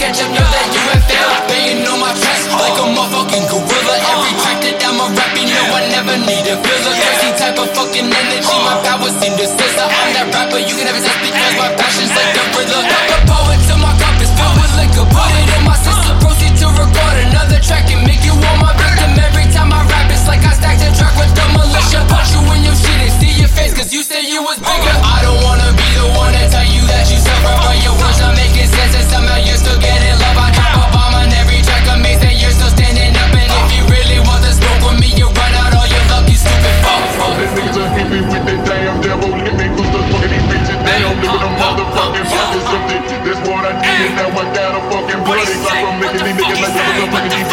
catch up, know that you ain't fail. Laying on my chest like a motherfucking gorilla. Every track that I'm a rap, you I never need a filler. Crazy type of fucking energy. 我。